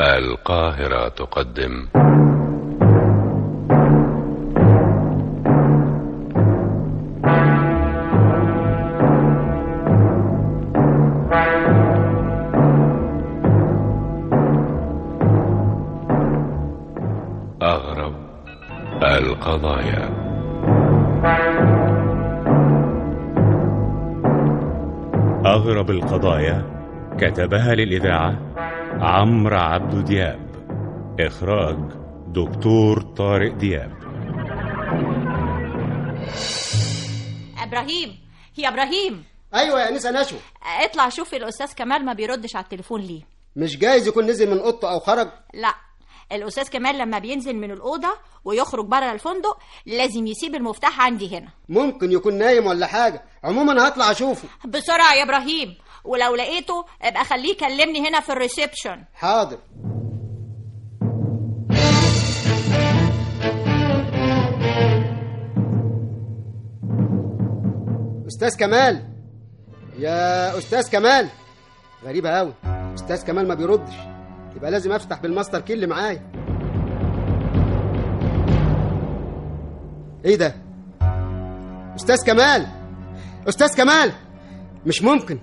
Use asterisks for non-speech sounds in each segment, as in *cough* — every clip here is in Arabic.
القاهرة تقدم. أغرب القضايا. أغرب القضايا كتبها للإذاعة عمرو عبد دياب. إخراج دكتور طارق دياب. إبراهيم يا إبراهيم. أيوه يا انسه نشوى اطلع شوف الأستاذ كمال ما بيردش على التليفون ليه. مش جايز يكون نزل من أوضته أو خرج؟ لا الأستاذ كمال لما بينزل من الأوضة ويخرج بره الفندق لازم يسيب المفتاح عندي هنا. ممكن يكون نايم ولا حاجة. عموما هطلع أشوفه. بسرعة يا إبراهيم. ولو لقيته ابقى خليه يكلمني هنا في ال reception. حاضر. أستاذ كمال. يا أستاذ كمال. غريبة قوي أستاذ كمال ما بيردش. يبقى لازم أفتح بال master key اللي معايا. إيه ده؟ أستاذ كمال. أستاذ كمال. مش ممكن.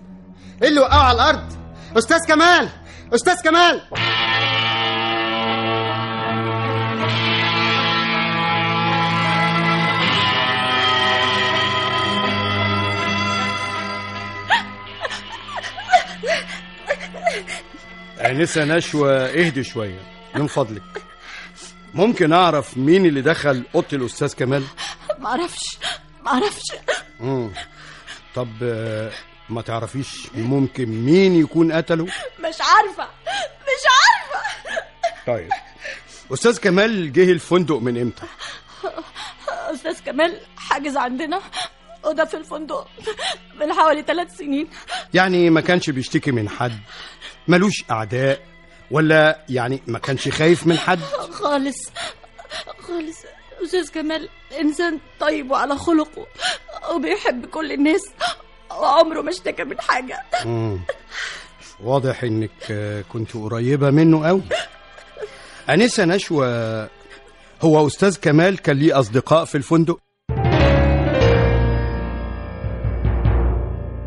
إيه اللي وقعه على الأرض. أستاذ كمال أستاذ كمال. انسه نشوى اهدي شوية من فضلك. ممكن أعرف مين اللي دخل أوضة الأستاذ كمال؟ معرفش معرفش مم. طب آه، ما تعرفيش ممكن مين يكون قتله؟ مش عارفة مش عارفة. طيب. أستاذ كمال جه الفندق من إمتى؟ أستاذ كمال حاجز عندنا. أوضة في الفندق من حوالي ثلاث سنين. يعني ما كانش بيشتكي من حد؟ ملوش أعداء؟ ولا يعني ما كانش خايف من حد؟ خالص خالص. أستاذ كمال إنسان طيب وعلى خلقه وبيحب كل الناس. وعمره ما اشتكى من حاجة. مم. واضح إنك كنت قريبة منه قوي أنسة نشوى هو أستاذ كمال كان ليه أصدقاء في الفندق؟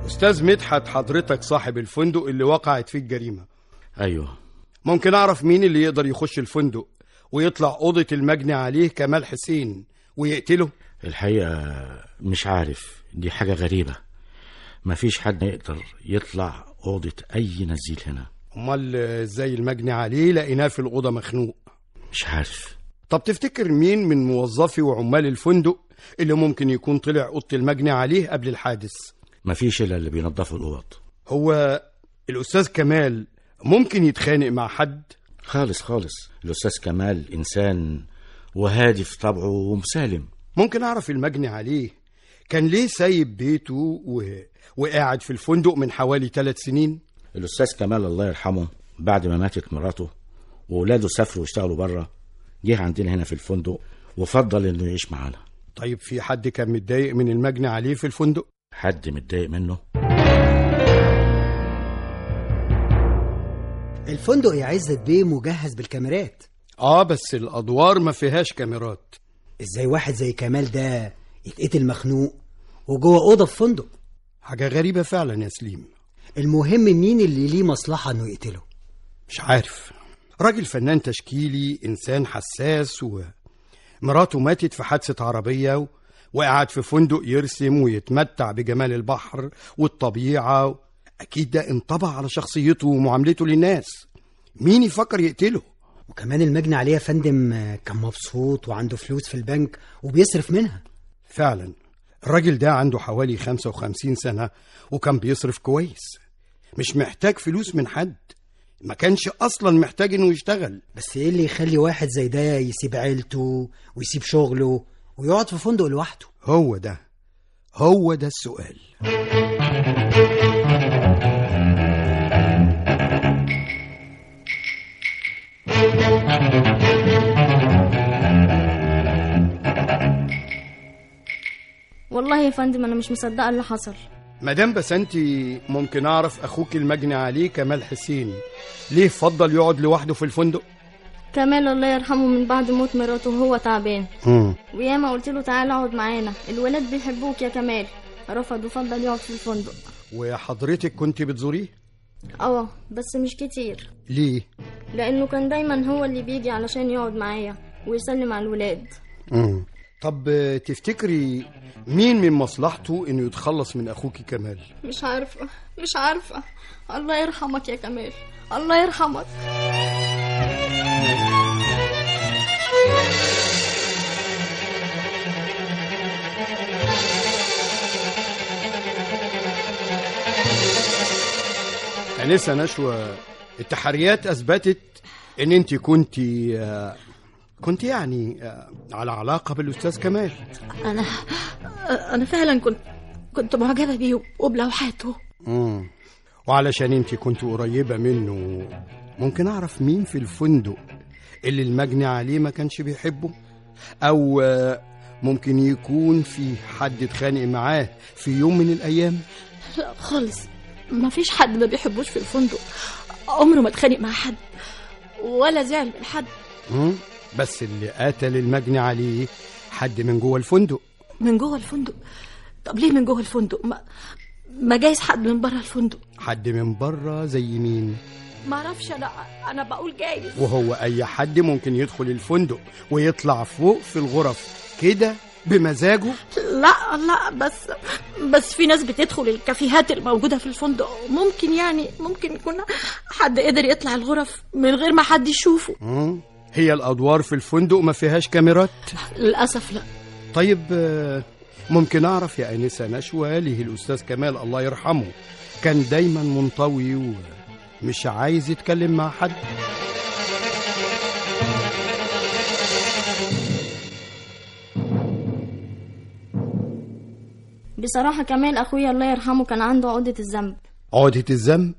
أستاذ مدحت حضرتك صاحب الفندق اللي وقعت فيه الجريمة. أيوه. ممكن أعرف مين اللي يقدر يخش الفندق ويطلع أوضة المجني عليه كمال حسين ويقتله؟ الحقيقة مش عارف. دي حاجة غريبة. مفيش حد يقدر يطلع أوضة أي نزيل هنا. أمال إزاي المجني عليه لقيناه في الأوضة مخنوق. مش عارف. طب تفتكر مين من موظفي وعمال الفندق اللي ممكن يكون طلع أوضة المجني عليه قبل الحادث؟ مفيش إلا اللي بينظفوا الأوض. هو الأستاذ كمال ممكن يتخانق مع حد؟ خالص خالص. الأستاذ كمال إنسان وهادي في طبعه ومسالم. ممكن أعرف المجني عليه كان ليه سايب بيته و... وقاعد في الفندق من حوالي ثلاث سنين. الأستاذ كمال الله يرحمه بعد ما ماتت مراته وأولاده سافروا واشتغلوا بره جه عندنا هنا في الفندق وفضل إنه يعيش معانا. طيب في حد كان متضايق من المجني عليه في الفندق؟ حد متضايق منه؟ الفندق يا عزت بيه مجهز بالكاميرات. آه بس الأدوار ما فيهاش كاميرات. إزاي واحد زي كمال ده يتقتل مخنوق وجوه أوضة في فندق؟ حاجة غريبة فعلا يا سليم. المهم مين اللي ليه مصلحة إنه يقتله؟ مش عارف. راجل فنان تشكيلي إنسان حساس ومراته ماتت في حادثة عربية و... وقعد في فندق يرسم ويتمتع بجمال البحر والطبيعة أكيد ده انطبع على شخصيته ومعاملته للناس. مين يفكر يقتله؟ وكمان المجني عليه يا فندم كان مبسوط وعنده فلوس في البنك وبيصرف منها. فعلا. الراجل ده عنده حوالي 55 سنة وكان بيصرف كويس. مش محتاج فلوس من حد. ما كانش أصلا محتاج إنه يشتغل. بس إيه اللي يخلي واحد زي ده يسيب عيلته ويسيب شغله ويقعد في فندق لوحده؟ هو ده. هو ده السؤال. يا فندم أنا مش مصدقة اللي حصل. مدام بسنتي ممكن أعرف أخوك المجني عليه كمال حسين. ليه فضل يقعد لوحده في الفندق؟ كمال الله يرحمه من بعد موت مراته وهو تعبان. وياما قلت له تعالى اقعد معانا. الولاد بيحبوك يا كمال. رفض وفضل يقعد في الفندق. وحضرتك كنت بتزوريه؟ آه بس مش كتير. ليه؟ لأنه كان دايما هو اللي بيجي علشان يقعد معايا ويسلم على الولاد. مم. طب تفتكري مين من مصلحته إنه يتخلص من اخوكي كمال؟ مش عارفة مش عارفة. الله يرحمك يا كمال. الله يرحمك. انسه نشوى التحريات أثبتت إن أنت كنت آه، كنت يعني آه، على علاقة بالأستاذ كمال؟ أنا أنا فعلا كنت كنت معجبة بيه وبلوحاته. مم. وعلشان انت كنت قريبة منه ممكن أعرف مين في الفندق اللي المجني عليه ما كانش بيحبه؟ أو ممكن يكون في حد اتخانق معاه في يوم من الأيام؟ لا خالص. ما فيش حد ما بيحبوش في الفندق. عمره ما اتخانق مع حد ولا زعل من حد. مم. بس اللي قتل المجني عليه حد من جوه الفندق. من جوه الفندق. طب ليه من جوه الفندق؟ ما ما جايز حد من بره الفندق. حد من بره زي مين؟ ما أعرفش أنا أنا بقول جايز. وهو أي حد ممكن يدخل الفندق ويطلع فوق في الغرف كده بمزاجه؟ لا لا بس بس في ناس بتدخل الكافيهات الموجودة في الفندق. ممكن يعني ممكن يكون حد قدر يطلع الغرف من غير ما حد يشوفه. هي الأدوار في الفندق ما فيهاش كاميرات؟ للأسف لا. طيب آه، ممكن أعرف يا أنسة نشوى ليه الأستاذ كمال الله يرحمه كان دايما منطوي ومش عايز يتكلم مع حد؟ بصراحة كمال أخويا الله يرحمه كان عنده عقدة الذنب. عقدة الذنب؟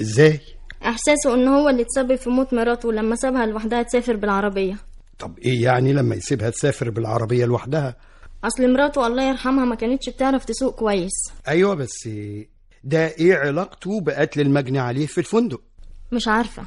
إزاي؟ إحساسه إن هو اللي تسبب في موت مراته لما سابها لوحدها تسافر بالعربية. طب إيه يعني لما يسيبها تسافر بالعربية لوحدها؟ أصل مراته الله يرحمها ما كانتش بتعرف تسوق كويس. أيوه بس ده إيه علاقته بقتل المجني عليه في الفندق؟ مش عارفة.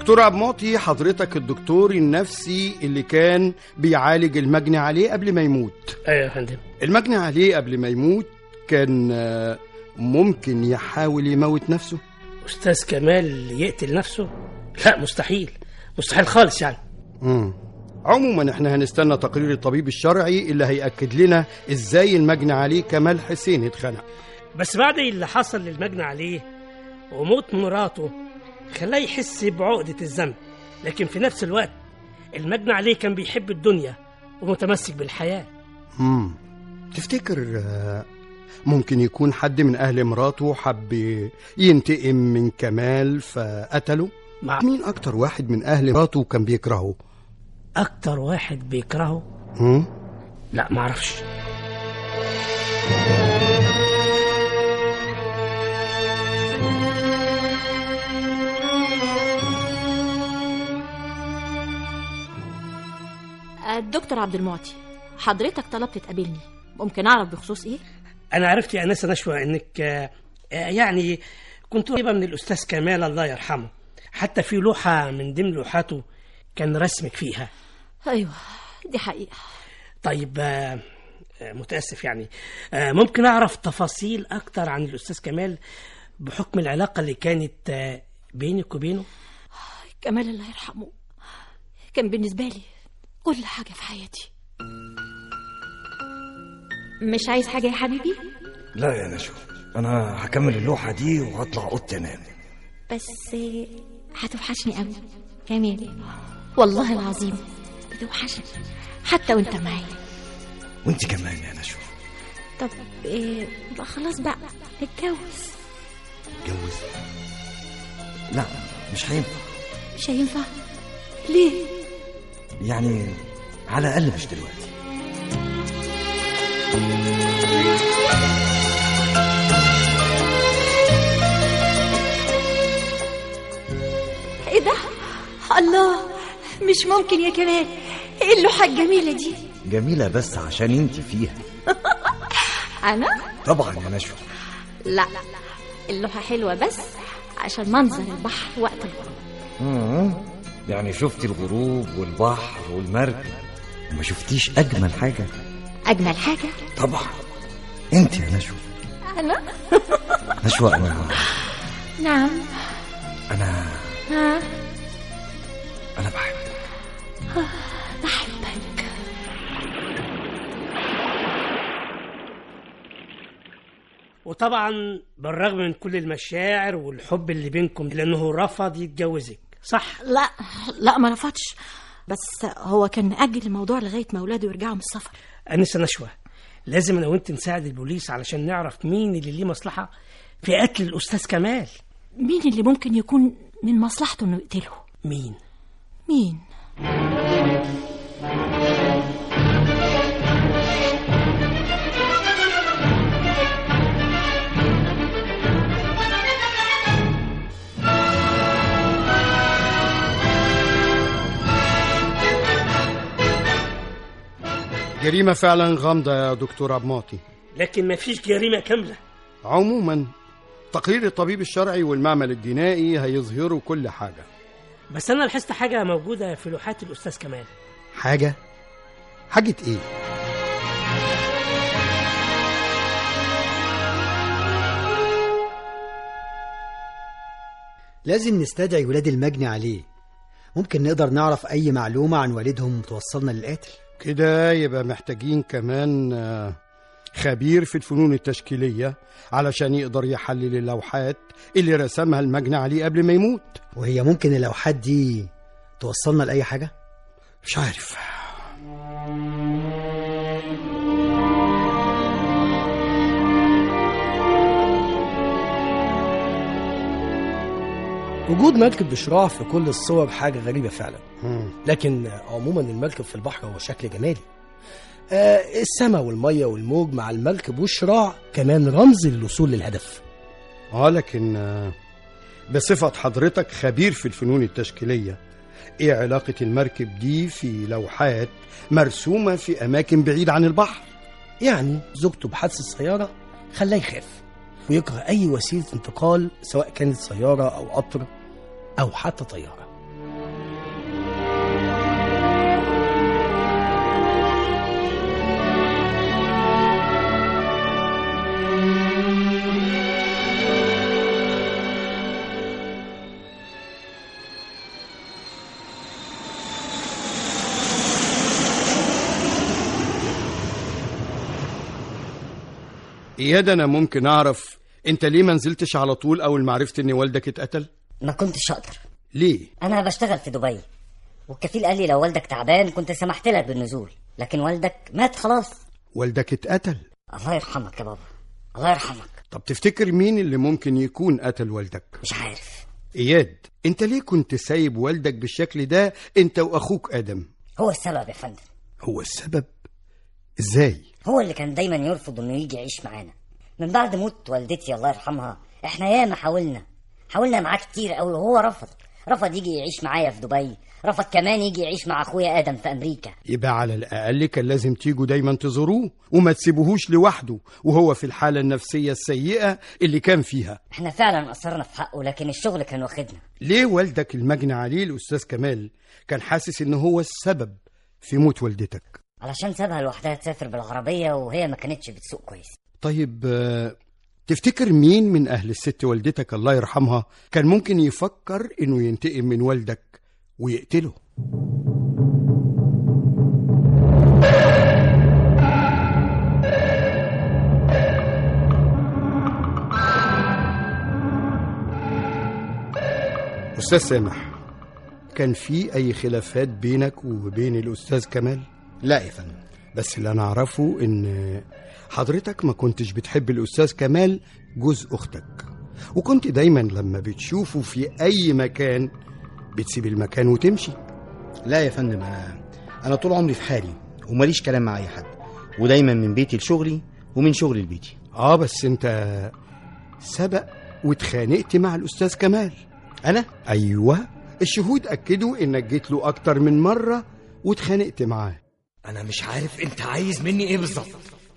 دكتور عبد المعطي حضرتك الدكتور النفسي اللي كان بيعالج المجني عليه قبل ما يموت. أيوه يا فندم. المجني عليه قبل ما يموت كان آه، ممكن يحاول يموت نفسه؟ أستاذ كمال يقتل نفسه؟ لا مستحيل. مستحيل خالص يعني. مم. عموما إحنا هنستنى تقرير الطبيب الشرعي اللي هيأكد لنا إزاي المجني عليه كمال حسين اتخنق. بس بعد اللي حصل للمجني عليه وموت مراته خلاه يحس بعقدة الذنب. لكن في نفس الوقت المجني عليه كان بيحب الدنيا ومتمسك بالحياة. مم. تفتكر آه، ممكن يكون حد من أهل مراته حب ينتقم من كمال فقتله؟ مع مين أكتر واحد من أهل مراته كان بيكرهه؟ أكتر واحد بيكرهه؟ مم؟ لا معرفش الدكتور عبد المعطي حضرتك طلبت تقابلني. ممكن أعرف بخصوص إيه؟ أنا عرفت يا أنسة نشوى إنك آه، آه، يعني كنت قريبة من الأستاذ كمال الله يرحمه. حتى في لوحة من ضمن لوحاته كان رسمك فيها. أيوه دي حقيقة. طيب آه، آه، متأسف يعني. آه، ممكن أعرف تفاصيل أكتر عن الأستاذ كمال بحكم العلاقة اللي كانت آه، بينك وبينه؟ كمال الله يرحمه. كان بالنسبة لي كل حاجة في حياتي. مش عايز حاجة يا حبيبي؟ لا يا نشوى أنا هكمل اللوحة دي وهطلع أوضتي أنام. بس هتوحشني قوي كمال والله العظيم بتوحشني حتى وأنت معايا. وأنت كمان يا نشوى طب إيه بقى خلاص بقى نتجوز اتجوز؟ لا مش هينفع. مش هينفع؟ ليه؟ يعني على الأقل مش دلوقتي. إيه ده؟ الله مش ممكن يا كمال إيه اللوحة الجميلة دي؟ جميلة بس عشان أنت فيها. *laughs* أنا؟ طبعا يا نشوى. لا اللوحة حلوة بس عشان منظر البحر وقت الغروب. يعني شفتي الغروب والبحر والمركب وما شفتيش أجمل حاجة؟ أجمل حاجة؟ طبعا. أنت يا نشوى. أنا؟ *laughs* نشوى أنا نعم. أنا ها؟ أنا بحبك. بحبك. وطبعا بالرغم من كل المشاعر والحب اللي بينكم لأنه رفض يتجوزك. صح؟ لا لا ما رفضش. بس هو كان مأجل الموضوع لغاية ما أولاده يرجعوا من السفر. انسه نشوى لازم أنا وأنت نساعد البوليس علشان نعرف مين اللي ليه مصلحة في قتل الأستاذ كمال. مين اللي ممكن يكون من مصلحته إنه يقتله؟ مين؟ مين؟ جريمة فعلا غامضة يا دكتور عبد المعطي. لكن ما فيش جريمة كاملة. عموما تقرير الطبيب الشرعي والمعمل الجنائي هيظهروا كل حاجة. بس أنا لاحظت حاجة موجودة في لوحات الأستاذ كمال. حاجة؟ حاجة إيه؟ لازم نستدعي ولاد المجني عليه. ممكن نقدر نعرف أي معلومة عن والدهم توصلنا للقاتل؟ كده يبقى محتاجين كمان آه، خبير في الفنون التشكيلية علشان يقدر يحلل اللوحات اللي رسمها المجني عليه قبل ما يموت وهي ممكن اللوحات دي توصلنا لأي حاجة؟ مش عارف وجود مركب بشراع في كل الصور حاجة غريبة فعلا. لكن عموما المركب في البحر هو شكل جمالي. آه السماء والمية والموج مع المركب والشراع كمان رمز للوصول للهدف. آه لكن آه، بصفة حضرتك خبير في الفنون التشكيلية إيه علاقة المركب دي في لوحات مرسومة في أماكن بعيدة عن البحر؟ يعني زوجته بحادث السيارة خلاه يخاف ويكره أي وسيلة انتقال سواء كانت سيارة أو قطر. أو حتى طيارة. اياد أنا ممكن أعرف أنت ليه ما نزلتش على طول أول ما عرفت إن والدك اتقتل؟ ما كنتش أقدر ليه؟ أنا بشتغل في دبي. والكفيل قال لي لو والدك تعبان كنت سمحت لك بالنزول. لكن والدك مات خلاص. والدك اتقتل؟ الله يرحمك يا بابا. الله يرحمك. طب تفتكر مين اللي ممكن يكون قتل والدك؟ مش عارف. إياد أنت ليه كنت سايب والدك بالشكل ده؟ أنت وأخوك آدم. هو السبب يا فندم. هو السبب؟ إزاي؟ هو اللي كان دايما يرفض إنه يجي يعيش معانا. من بعد موت والدتي الله يرحمها إحنا ياما حاولنا. حاولنا معاه كتير قوي وهو رفض. رفض يجي يعيش معايا في دبي. رفض كمان يجي يعيش مع أخويا آدم في أمريكا. يبقى على الأقل كان لازم تيجوا دايما تزوروه وما تسيبوهوش لوحده وهو في الحالة النفسية السيئة اللي كان فيها. إحنا فعلا قصرنا في حقه لكن الشغل كان واخدنا. ليه والدك المجني عليه الأستاذ كمال كان حاسس إن هو السبب في موت والدتك؟ علشان سابها لوحدها تسافر بالعربية وهي ما كانتش بتسوق كويس. طيب آه، تفتكر مين من أهل الست والدتك الله يرحمها كان ممكن يفكر إنه ينتقم من والدك ويقتله أستاذ سامح كان في أي خلافات بينك وبين الأستاذ كمال؟ لا يا فندم بس اللي أنا أعرفه إن حضرتك ما كنتش بتحب الأستاذ كمال جوز أختك. وكنت دايما لما بتشوفه في أي مكان بتسيب المكان وتمشي. لا يا فندم أنا أنا طول عمري في حالي وماليش كلام مع أي حد. ودايما من بيتي لشغلي ومن شغلي لبيتي. آه بس أنت سبق واتخانقت مع الأستاذ كمال. أنا؟ أيوه الشهود أكدوا إنك جيت له أكتر من مرة واتخانقت معاه. أنا مش عارف أنت عايز مني إيه بالظبط.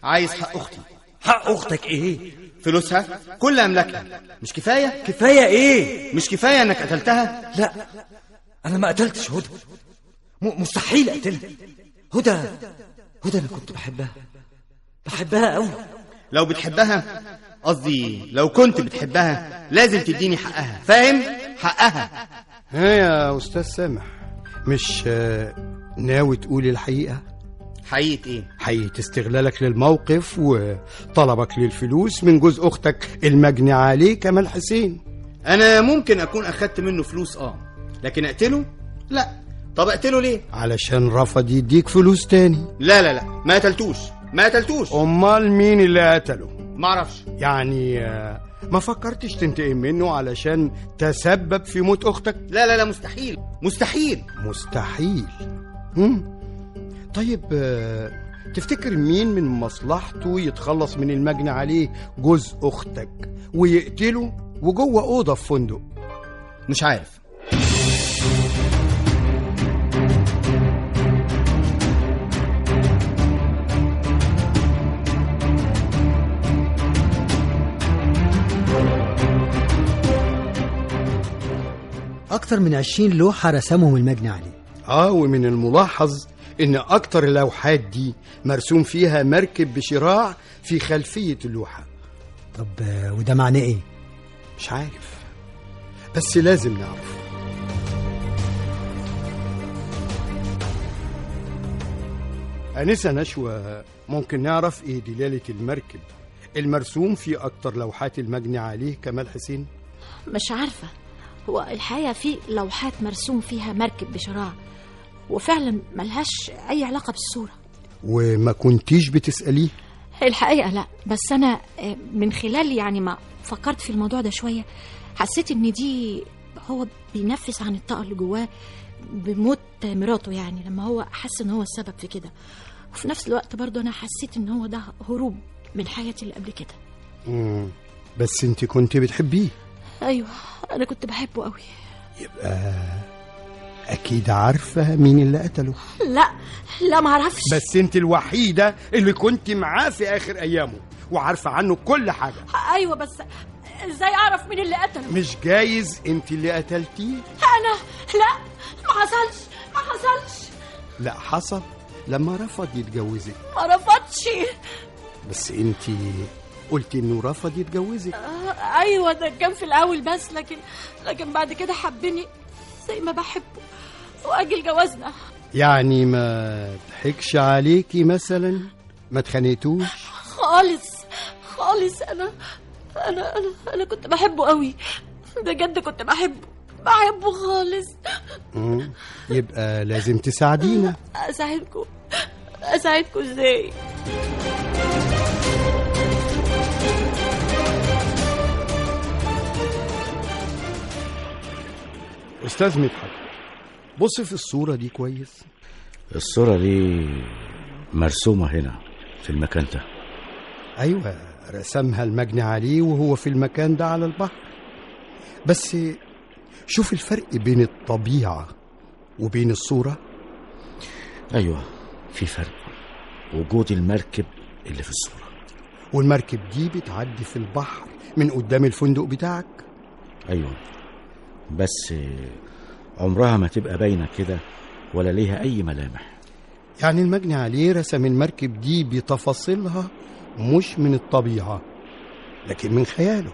عايز حق أختي. حق أختك إيه؟ فلوسها؟ كل أملاكها. مش كفاية؟ كفاية إيه؟ مش كفاية إنك قتلتها؟ لا. أنا ما قتلتش هدى. مستحيل اقتلها هدى. هدى أنا كنت بحبها. بحبها قوي لو بتحبها قصدي لو كنت بتحبها لازم تديني حقها. فاهم؟ حقها. ها يا أستاذ سامح مش ناوي تقولي الحقيقة؟ حقيقه إيه؟ حقيقه استغلالك للموقف وطلبك للفلوس من جوز أختك المجني عليه كمال حسين. أنا ممكن أكون أخدت منه فلوس آه. لكن أقتله؟ لا. طب أقتله ليه؟ علشان رفض يديك فلوس تاني. لا لا لا. ما قتلتوش. ما قتلتوش. أمال مين اللي قتله؟ معرفش يعني آه، ما فكرتش تنتقم منه علشان تسبب في موت أختك؟ لا لا لا مستحيل. مستحيل. مستحيل. هم؟ طيب آه، تفتكر مين من مصلحته يتخلص من المجني عليه جوز أختك ويقتله وجوه أوضة في فندق؟ مش عارف. أكتر من عشرين لوحة رسمهم المجني عليه آه ومن الملاحظ إن أكتر اللوحات دي مرسوم فيها مركب بشراع في خلفية اللوحة. طب وده معناه إيه؟ مش عارف بس لازم نعرف. أنسة نشوى ممكن نعرف إيه دلالة المركب المرسوم في أكتر لوحات المجني عليه كمال حسين؟ مش عارفة. هو الحقيقة في لوحات مرسوم فيها مركب بشراع. وفعلا ملهاش أي علاقة بالصورة. وما كنتيش بتسأليه؟ الحقيقة لا بس أنا آه، من خلال يعني ما فكرت في الموضوع ده شوية حسيت إن دي هو بينفس عن الطاقة اللي جواه بموت مراته يعني لما هو حس إن هو السبب في كده. وفي نفس الوقت برضه أنا حسيت إن هو ده هروب من حياتي اللي قبل كده. مم. بس أنت كنت بتحبيه؟ أيوه أنا كنت بحبه قوي يبقى أكيد عارفة مين اللي قتله. لا لا معرفش بس أنت الوحيدة اللي كنت معاه في آخر أيامه وعارفة عنه كل حاجة. أيوه بس إزاي أعرف مين اللي قتله؟ مش جايز أنت اللي قتلتيه. أنا؟ لا ما حصلش ما حصلش. لا حصل لما رفض يتجوزك. ما رفضش. بس أنت قلت إنه رفض يتجوزك. آه، أيوه ده كان في الأول بس لكن لكن بعد كده حبني زي ما بحبه وأجل جوازنا. يعني ما ضحكش عليكي مثلا؟ ما اتخانقتوش؟ خالص خالص. أنا أنا أنا أنا كنت بحبه قوي. بجد كنت بحبه بحبه خالص. مم. يبقى لازم تساعدينا. أساعدكم أساعدكم إزاي؟ أستاذ مدحت بص في الصورة دي كويس. الصورة دي مرسومة هنا في المكان ده. أيوه رسمها المجني عليه وهو في المكان ده على البحر. بس شوف الفرق بين الطبيعة وبين الصورة. أيوة في فرق وجود المركب اللي في الصورة. والمركب دي بتعدي في البحر من قدام الفندق بتاعك. أيوة بس عمرها ما تبقى باينة كده ولا ليها أي ملامح. يعني المجني عليه رسم المركب دي بتفاصيلها مش من الطبيعة لكن من خياله.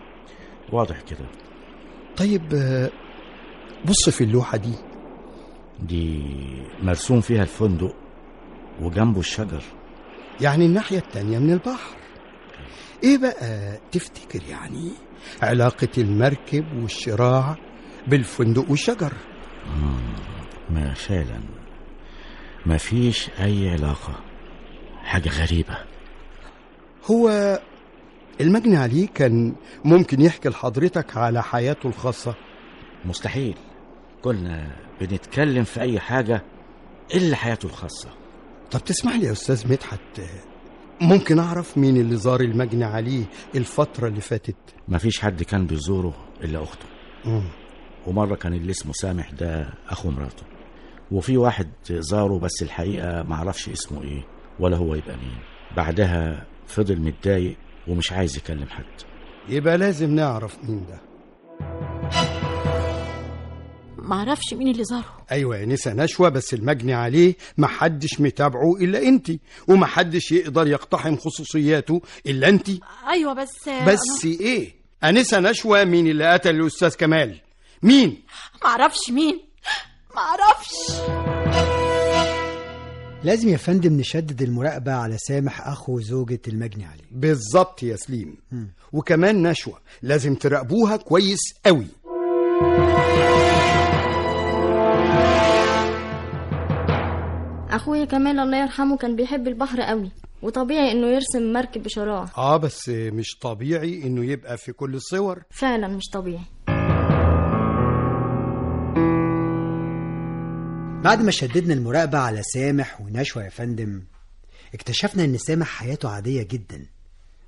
واضح كده. طيب بص في اللوحة دي. دي مرسوم فيها الفندق وجنبه الشجر. يعني الناحية التانية من البحر. إيه بقى تفتكر يعني علاقة المركب والشراع بالفندق والشجر؟ ما فعلا. ما فيش أي علاقة. حاجة غريبة. هو المجني عليه كان ممكن يحكي لحضرتك على حياته الخاصة؟ مستحيل. كنا بنتكلم في أي حاجة إلا حياته الخاصة. طب تسمح لي يا أستاذ مدحت ممكن أعرف مين اللي زار المجني عليه الفترة اللي فاتت؟ مفيش حد كان بيزوره إلا أخته. مم. ومرة كان اللي اسمه سامح ده أخو مراته. وفي واحد زاره بس الحقيقة معرفش اسمه إيه ولا هو يبقى مين. بعدها فضل متضايق ومش عايز يكلم حد. يبقى لازم نعرف مين ده. معرفش مين اللي زاره. أيوه يا نسا نشوى بس المجني عليه محدش متابعه إلا أنت ومحدش يقدر يقتحم خصوصياته إلا أنت. أيوه بس بس إيه؟ انسه نشوى مين اللي قتل الأستاذ كمال؟ مين؟ معرفش مين. معرفش. لازم يا فندم نشدد المراقبة على سامح أخو زوجة المجني عليه بالظبط يا سليم. وكمان نشوى لازم تراقبوها كويس قوي. أخويا كمال الله يرحمه كان بيحب البحر قوي وطبيعي إنه يرسم مركب بشراع آه بس مش طبيعي إنه يبقى في كل الصور. فعلا مش طبيعي. بعد ما شددنا المراقبة على سامح ونشوى يا فندم اكتشفنا إن سامح حياته عادية جدا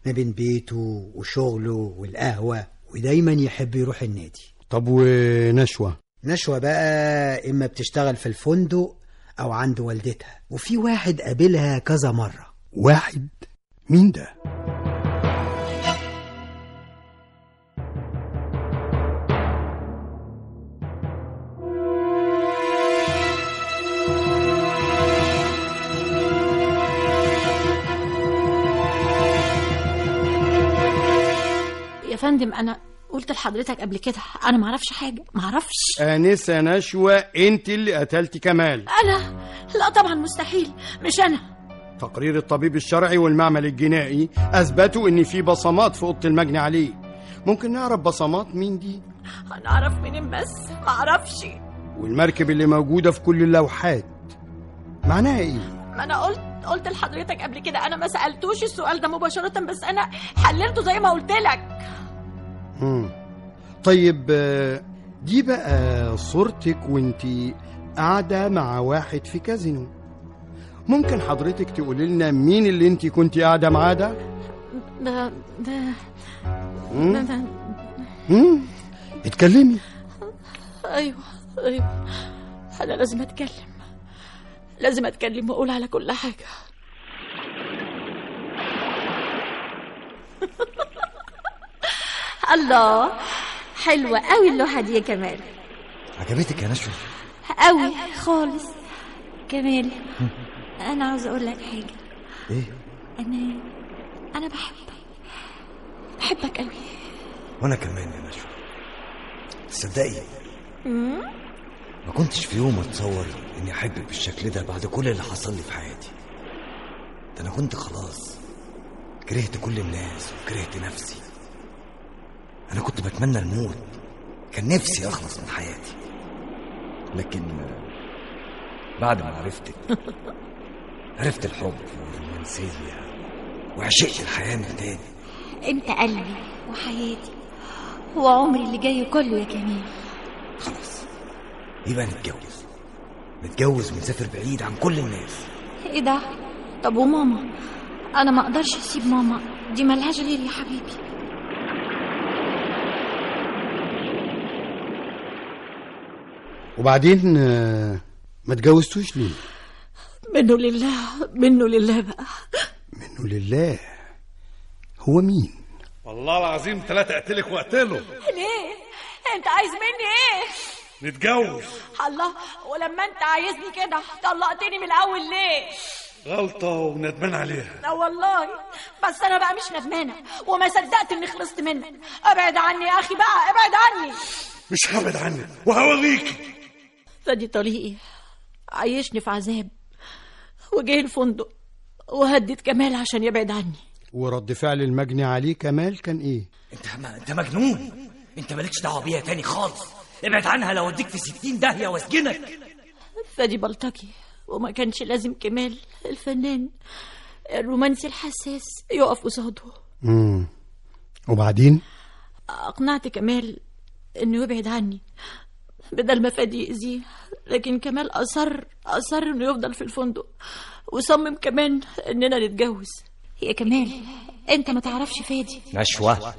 ما بين بيته وشغله والقهوة ودايما يحب يروح النادي. طب ونشوى؟ نشوى بقى إما بتشتغل في الفندق أو عند والدتها وفي واحد قابلها كذا مرة. واحد؟ مين ده؟ فندم أنا قلت لحضرتك قبل كده أنا معرفش حاجة معرفش آنسة نشوى أنت اللي قتلتي كمال. أنا؟ لا طبعا مستحيل. مش أنا. تقرير الطبيب الشرعي والمعمل الجنائي أثبتوا إن في بصمات في أوضة المجني عليه ممكن نعرف بصمات مين دي؟ أنا اعرف منين بس؟ معرفش والمركب اللي موجودة في كل اللوحات. معناها إيه؟ ما أنا قلت قلت لحضرتك قبل كده أنا ما سألتوش السؤال ده مباشرة بس أنا حللته زي ما قلت لك. مم. طيب آه، دي بقى صورتك وانتي قاعدة مع واحد في كازينو ممكن حضرتك تقولي لنا مين اللي انتي كنتي قاعدة معاه ده؟ ده ده ده؟ ده؟ اتكلمي أيوه أيوه أنا لازم أتكلم لازم أتكلم وأقول على كل حاجة *laughs* الله. حلوة قوي اللوحة دي يا كمال. عجبتك يا نشوى قوي خالص. كمال أنا عاوز أقول لك حاجة. إيه؟ أنا أنا بحبك. بحبك قوي وأنا كمان يا نشوى تصدقي؟ ما كنتش في يوم أتصور إني أحبك بالشكل ده بعد كل اللي حصل لي في حياتي. ده أنا كنت خلاص كرهت كل الناس وكرهت نفسي. أنا كنت بتمنى الموت. كان نفسي أخلص من حياتي. لكن بعد ما عرفتك *laughs* عرفت الحب والرومانسية وعشقت الحياة من تاني. انت قلبي وحياتي وعمري اللي جاي كله يا كمال خلاص يبقى نتجوز. نتجوز ونسافر بعيد عن كل الناس. إيه ده؟ طب وماما؟ أنا ما أقدرش أسيب ماما. دي ملهاش غير يا حبيبي. وبعدين آه، ما اتجوزتوش ليه؟ منه لله منه لله بقى. منه لله. هو مين؟ والله العظيم ثلاثة اقتلك واقتله ليه؟ انت عايز مني إيه؟ نتجوز. الله ولما انت عايزني كده طلقتني من الأول ليه؟ غلطة وندمان عليها. لا والله بس أنا بقى مش ندمانة وما صدقت إني خلصت منك. أبعد عني يا أخي بقى أبعد عني. مش هبعد عنك وهوريكي. فدي طريقي. عيشني في عذاب. وجه الفندق. وهدد كمال عشان يبعد عني. ورد فعل المجني عليه كمال كان إيه؟ انت ما انت مجنون. انت مالكش دعوة بيها تاني خالص. ابعد عنها لو اديك في ستين داهية واسجنك. فدي بلطجي. وما كانش لازم كمال. الفنان الرومانسي الحساس يقف قصاده. مم. وبعدين؟ أقنعت كمال إنه يبعد عني. بدل ما فادي يأذيه. لكن كمال أصر أصر إنه يفضل في الفندق. وصمم كمان إننا نتجوز. يا كمال أنت ما تعرفش فادي. نشوة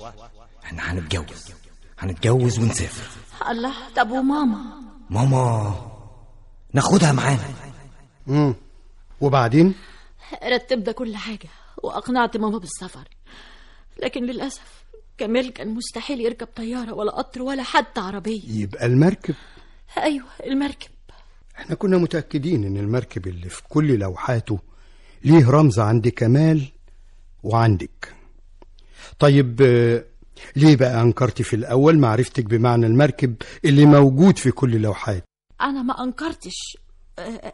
إحنا هنتجوز. هنتجوز ونسافر. الله طب وماما؟ ماما ناخدها معانا. امم وبعدين؟ رتبت كل حاجة وأقنعت ماما بالسفر. لكن للأسف كمال كان مستحيل يركب طيارة ولا قطر ولا حتى عربية. يبقى المركب؟ أيوة المركب. إحنا كنا متأكدين إن المركب اللي في كل لوحاته ليه رمز عند كمال وعندك. طيب ليه بقى انكرتي في الأول معرفتك بمعنى المركب اللي موجود في كل لوحات أنا ما أنكرتش.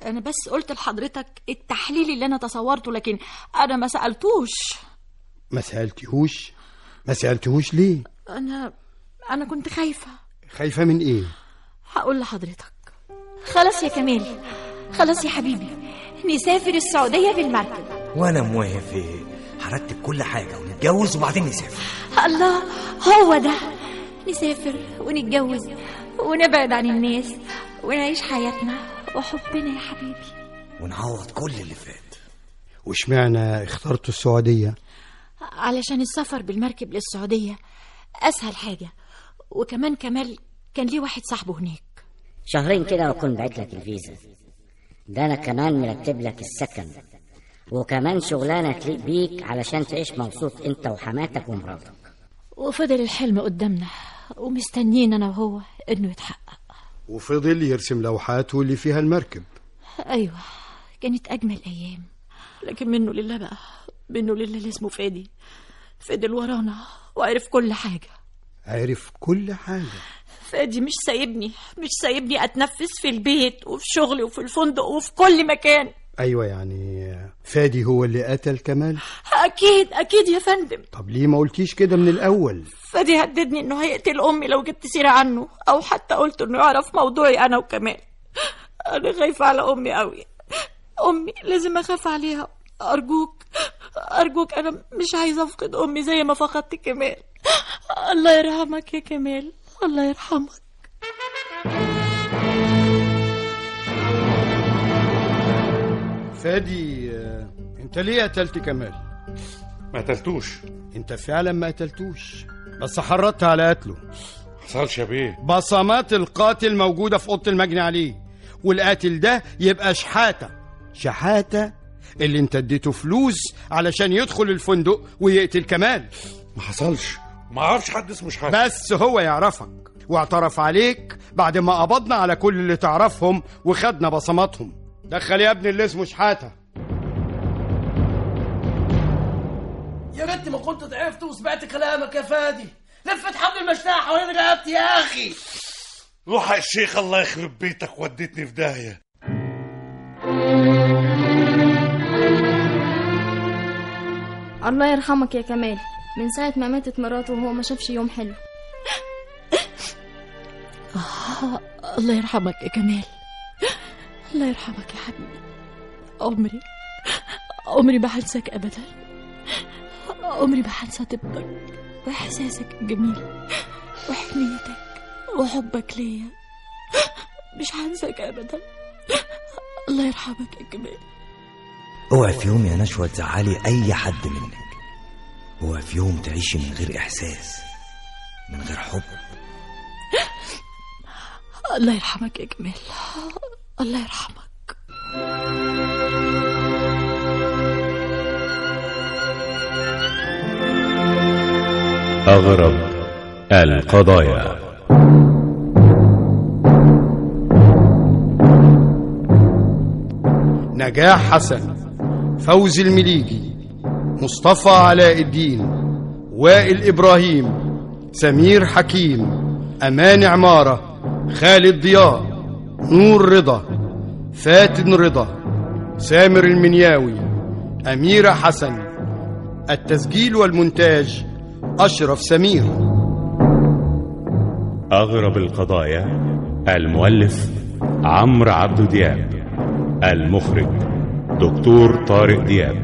أنا بس قلت لحضرتك التحليل اللي أنا تصورته لكن أنا ما سألتوش. ما سألتهوش ما سألتهوش ليه؟ أنا أنا كنت خايفة. خايفة من إيه؟ هقول لحضرتك. خلاص يا كمال. خلاص يا حبيبي. نسافر السعودية بالمركب. وأنا موافق. هرتب كل حاجة ونتجوز وبعدين نسافر. الله هو ده. نسافر ونتجوز ونبعد عن الناس ونعيش حياتنا وحبنا يا حبيبي. ونعوض كل اللي فات. واشمعنى اخترتوا السعودية؟ علشان السفر بالمركب للسعودية. أسهل حاجة. وكمان كمال كان ليه واحد صاحبه هناك. شهرين كده وأكون بعت لك الفيزا. ده أنا كمان مرتب لك السكن. وكمان شغلانة تليق بيك علشان تعيش مبسوط أنت وحماتك ومراتك. وفضل الحلم قدامنا. ومستنيين أنا وهو إنه يتحقق. وفضل يرسم لوحاته اللي فيها المركب. أيوة كانت أجمل أيام. لكن منه لله بقى. منه لله اللي اسمه فادي. فضل ورانا وعرف كل حاجة. عرف كل حاجة. فادي مش سايبني مش سايبني أتنفس في البيت وفي شغلي وفي الفندق وفي كل مكان. أيوه يعني فادي هو اللي قتل كمال؟ أكيد أكيد يا فندم. طب ليه ما قلتيش كده من الأول؟ فادي هددني إنه هيقتل أمي لو جبت سيرة عنه أو حتى قلت إنه يعرف موضوعي أنا وكمال. أنا خايفة على أمي أوي. أمي لازم أخاف عليها. أرجوك أرجوك أنا مش عايزة أفقد أمي زي ما فقدت كمال. الله يرحمك يا كمال الله يرحمك. فادي أنت ليه قتلت كمال؟ ما قتلتوش. أنت فعلا ما قتلتوش بس حرضت على قتله. حصلش يا بيه. بصمات القاتل موجودة في أوضة المجني عليه والقاتل ده يبقى شحاتة. شحاتة؟ اللي انت اديته فلوس علشان يدخل الفندق ويقتل كمال. ما حصلش. ما أعرفش حد اسمه شحاتة. بس هو يعرفك واعترف عليك بعد ما قبضنا على كل اللي تعرفهم وخدنا بصماتهم. دخل يا ابني اللي اسمه شحاتة. يا ريتني ما كنت ضعفت وسمعت كلامك يا فادي. لفت حبل المشنقة حوالين رقبتي يا أخي. روح يا الشيخ الله يخرب بيتك وديتني في داهية. الله يرحمك يا كمال. من ساعة ما ماتت مراته وهو ما شافش يوم حلو. آه الله يرحمك يا كمال. الله يرحمك يا حبيبي. عمري عمري ما هنساك ابدا. عمري ما هنسى طبك وإحساسك الجميل وحنيتك وحبك ليا. مش هنساك ابدا. الله يرحمك يا كمال. اوعي في يوم يا نشوى تزعلي أي حد منك. اوعي في يوم تعيشي من غير إحساس من غير حب. الله يرحمك يا كمال الله يرحمك. أغرب القضايا. نجاح حسن. فوزي المليجي مصطفى علاء الدين وائل إبراهيم سمير حكيم أمان عمارة خالد ضياء نور رضا فاتن رضا سامر المنياوي أميرة حسن التسجيل والمونتاج أشرف سمير. أغرب القضايا المؤلف عمرو عبد دياب المخرج. دكتور طارق دياب.